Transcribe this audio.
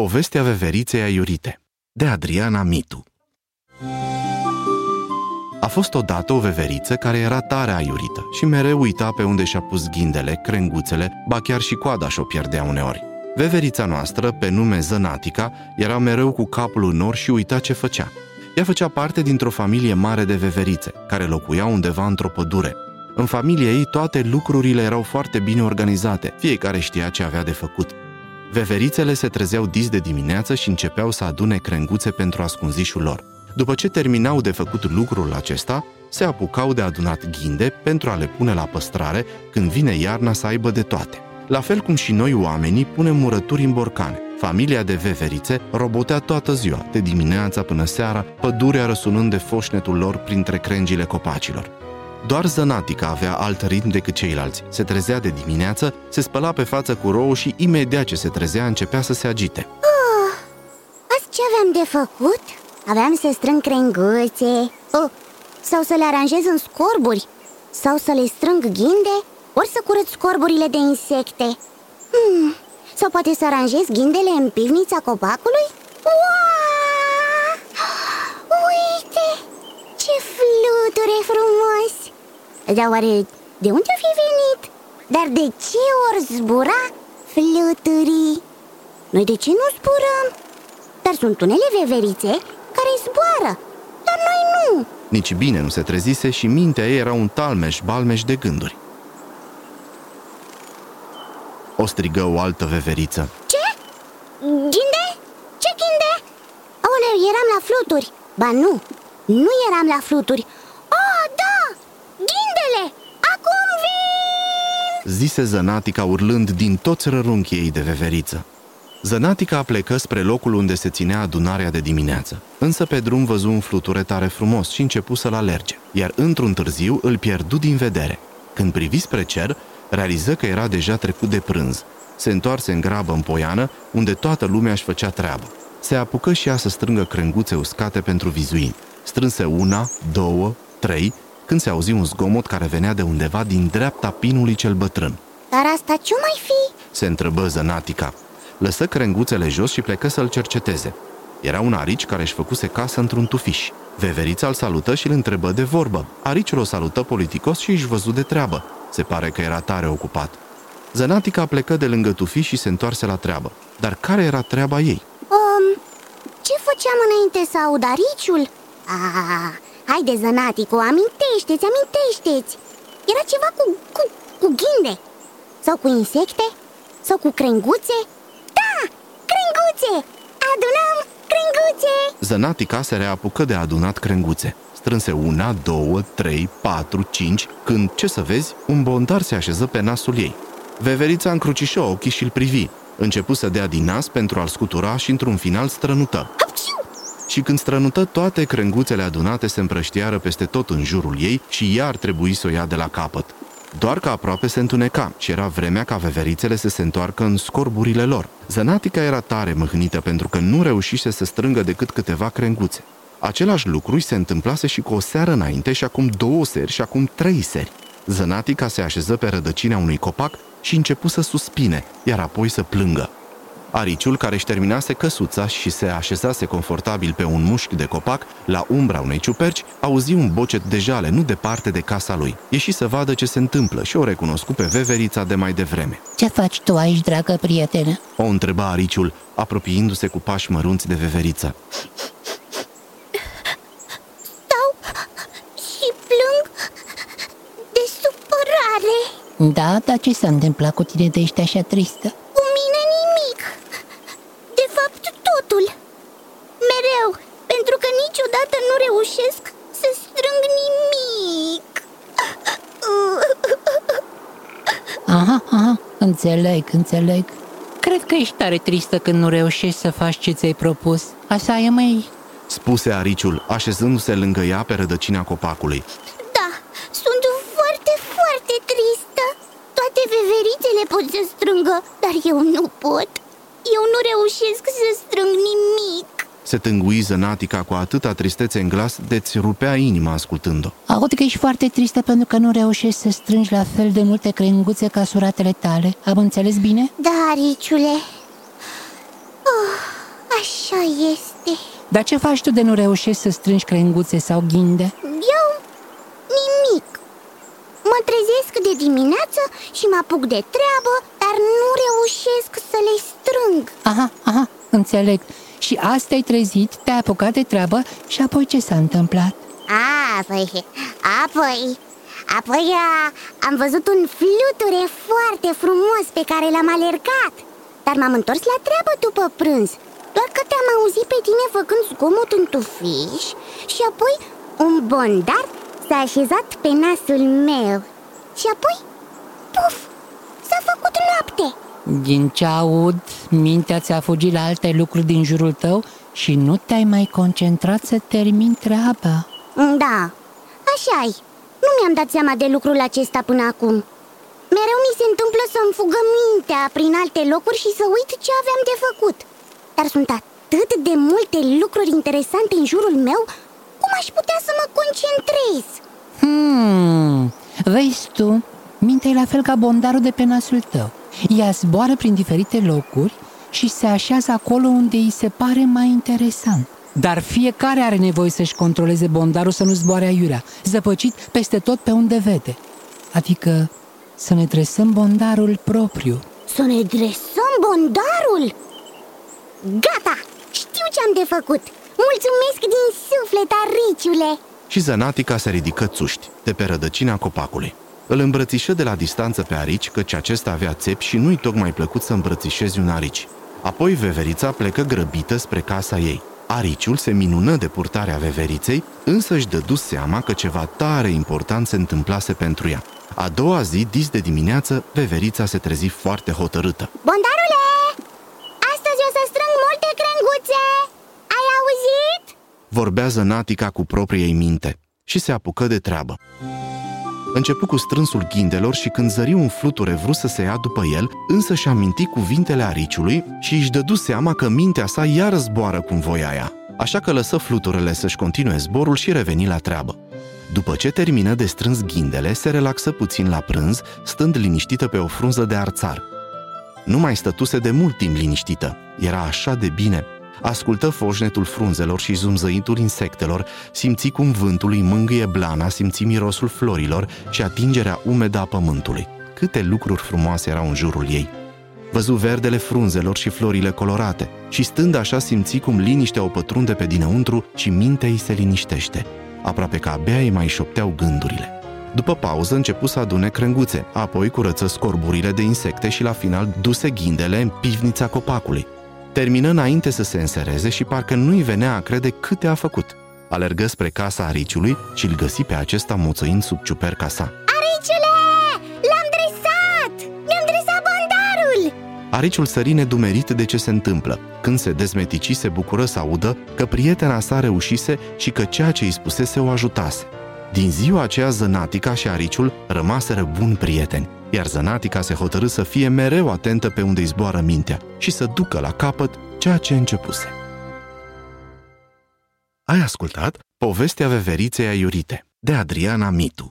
Povestea veveriței aiurite de Adriana Mitu A fost odată o veveriță care era tare aiurită și mereu uita pe unde și-a pus ghindele, crenguțele, ba chiar și coada și-o pierdea uneori. Veverița noastră, pe nume Zănatica, era mereu cu capul în nor și uita ce făcea. Ea făcea parte dintr-o familie mare de veverițe, care locuiau undeva într-o pădure. În familie ei toate lucrurile erau foarte bine organizate, fiecare știa ce avea de făcut. Veverițele se trezeau dis de dimineață și începeau să adune crenguțe pentru ascunzișul lor. După ce terminau de făcut lucrul acesta, se apucau de adunat ghinde pentru a le pune la păstrare când vine iarna să aibă de toate. La fel cum și noi oamenii punem murături în borcane. Familia de veverițe robotea toată ziua, de dimineața până seara, pădurea răsunând de foșnetul lor printre crengile copacilor. Doar Zănatica avea alt ritm decât ceilalți. Se trezea de dimineață, se spăla pe față cu rouă și imediat ce se trezea începea să se agite. Oh, azi ce aveam de făcut? Aveam să strâng crenguțe oh, Sau să le aranjez în scorburi Sau să le strâng ghinde Ori să curăț scorburile de insecte hmm. Sau poate să aranjez ghindele în pivnița copacului? Wow! Uite! Ce fluture frumos! Dar oare de unde o fi venit? Dar de ce ori zbura fluturii? Noi de ce nu zburăm? Dar sunt unele veverițe care zboară, dar noi nu Nici bine nu se trezise și mintea ei era un talmeș-balmeș de gânduri. O strigă o altă veveriță. Ce? Ghinde? Ce ghinde? Aoleu, eram la fluturi Ba nu, nu eram la fluturi Oh, da! Ghindele! Acum vin! Zise Zănatica urlând din toți rărunchii ei de veveriță. Zănatica plecă spre locul unde se ținea adunarea de dimineață. Însă pe drum văzu un fluture tare frumos și începu să-l alerge, iar într-un târziu îl pierdu din vedere. Când privi spre cer, realiză că era deja trecut de prânz. Se întoarse în grabă în poiană, unde toată lumea își făcea treabă. Se apucă și ea să strângă crenguțe uscate pentru vizuini. Strânse una, două, trei, când se auzi un zgomot care venea de undeva din dreapta pinului cel bătrân. Dar asta ce mai fi? Se întrebă Zănatica. Lăsă crenguțele jos și plecă să-l cerceteze. Era un arici care își făcuse casă într-un tufiș. Veverița îl salută și îl întrebă de vorbă. Ariciul o salută politicos și își văzu de treabă. Se pare că era tare ocupat. Zănatica plecă de lângă tufiș și se întoarse la treabă. Dar care era treaba ei? Um, ce făceam înainte să aud ariciul? Ah, haide Zănaticu, amintește-ți, amintește-ți Era ceva cu, cu, cu ghinde Sau cu insecte? Sau cu crenguțe? Da, crenguțe! Adunăm crenguțe! Zănatica se reapucă de adunat crenguțe. Strânse una, două, trei, patru, cinci, când, ce să vezi, un bondar se așeză pe nasul ei. Veverița încrucișă ochii și îl privi. Începu să dea din nas pentru a-l scutura și într-un final strănută. Hapciu! Și când strănută, toate crenguțele adunate se împrăștiară peste tot în jurul ei și ea ar trebui să o ia de la capăt. Doar că aproape se întuneca și era vremea ca veverițele să se întoarcă în scorburile lor. Zănatica era tare mâhnită pentru că nu reușise să strângă decât câteva crenguțe. Același lucru îi se întâmplase și cu o seară înainte și acum două seri și acum trei seri. Zănatica se așeză pe rădăcina unui copac și începu să suspine, iar apoi să plângă. Ariciul, care își terminase căsuța și se așezase confortabil pe un mușchi de copac, la umbra unei ciuperci, auzi un bocet de jale nu departe de casa lui. Ieși să vadă ce se întâmplă și o recunoscu pe veverița de mai devreme. Ce faci tu aici, dragă prietenă? O întreba Ariciul, apropiindu-se cu pași mărunți de veveriță. Stau și plâng de supărare Da, dar ce s-a întâmplat cu tine de ești așa tristă? Cu mine nimic De fapt totul Mereu Pentru că niciodată nu reușesc să strâng nimic. Aha, aha, înțeleg, înțeleg. Cred că ești tare tristă când nu reușești să faci ce ți-ai propus. Așa e, măi? Spuse Ariciul, așezându-se lângă ea pe rădăcina copacului. Da, sunt foarte, foarte tristă. Toate veverițele pot să strângă Dar eu nu pot. Eu nu reușesc să strâng nimic Se tângui zănatica cu atâta tristețe în glas de-ți rupea inima ascultând-o. Aud că ești foarte tristă pentru că nu reușești să strângi la fel de multe crenguțe ca suratele tale Am înțeles bine? Da, Riciule oh, Așa este Dar ce faci tu de nu reușești să strângi crenguțe sau ghinde? Eu nimic Mă trezesc de dimineață și mă apuc de treabă Dar nu reușesc să le strâng Aha, aha, înțeleg Și asta ai trezit, te-ai apucat de treabă și apoi ce s-a întâmplat? A, păi, apoi, apoi a, am văzut un fluture foarte frumos pe care l-am alergat. Dar m-am întors la treabă după prânz. Doar că te-am auzit pe tine făcând zgomot în tufiș Și apoi un bondar s-a așezat pe nasul meu. Și apoi, puf, s-a făcut noapte Din ce aud, mintea ți-a fugit la alte lucruri din jurul tău și nu te-ai mai concentrat să termini treaba Da, așa -i. Nu mi-am dat seama de lucrul acesta până acum Mereu mi se întâmplă să-mi fugă mintea prin alte locuri și să uit ce aveam de făcut Dar sunt atât de multe lucruri interesante în jurul meu Cum aș putea să mă concentrez? Hmm, vezi tu, mintea e la fel ca bondarul de pe nasul tău Ea zboară prin diferite locuri și se așează acolo unde îi se pare mai interesant dar fiecare are nevoie să-și controleze bondarul să nu zboare aiurea, zăpăcit peste tot pe unde vede. Adică să ne dresăm bondarul propriu. Să ne dresăm bondarul? Gata! Știu ce am de făcut! Mulțumesc din suflet, Ariciule! Și zănatica se ridică țuști, de pe rădăcina copacului. Îl îmbrățișă de la distanță pe arici, căci acesta avea țepi și nu-i tocmai plăcut să îmbrățișezi un arici. Apoi veverița plecă grăbită spre casa ei. Ariciul se minună de purtarea veveriței, însă își dădu seama că ceva tare important se întâmplase pentru ea. A doua zi, dis de dimineață, veverița se trezi foarte hotărâtă. Bondarule! Astăzi o să strâng multe crenguțe! Ai auzit? Vorbează Natica cu propriei minte și se apucă de treabă. Începu cu strânsul ghindelor și când zări un fluture vrut să se ia după el, însă și aminti cuvintele ariciului și își dădu seama că mintea sa iar zboară cum voia ea. Așa că lăsă fluturele să-și continue zborul și reveni la treabă. După ce termină de strâns ghindele, se relaxă puțin la prânz, stând liniștită pe o frunză de arțar. Nu mai stătuse de mult timp liniștită. Era așa de bine. Ascultă foșnetul frunzelor și zumzăitul insectelor, simți cum vântul îi mângâie blana, simți mirosul florilor și atingerea umedă a pământului. Câte lucruri frumoase erau în jurul ei. Văzu verdele frunzelor și florile colorate și stând așa simți cum liniștea o pătrunde pe dinăuntru și mintea îi se liniștește. Aproape că abia îi mai șopteau gândurile. După pauză începu să adune crenguțe, apoi curăță scorburile de insecte și la final duse ghindele în pivnița copacului. Termină înainte să se însereze și parcă nu-i venea a crede câte a făcut. Alergă spre casa ariciului și îl găsi pe acesta moțăind sub ciuperca sa. Ariciule! L-am dresat! Mi-am dresat bondarul! Ariciul sări nedumerit de ce se întâmplă. Când se dezmetici, se bucură să audă că prietena sa reușise și că ceea ce îi spusese o ajutase. Din ziua aceea, Zănatica și Ariciul rămaseră buni prieteni, iar Zănatica se hotărâ să fie mereu atentă pe unde îi zboară mintea și să ducă la capăt ceea ce începuse. Ai ascultat Povestea veveriței aiurite de Adriana Mitu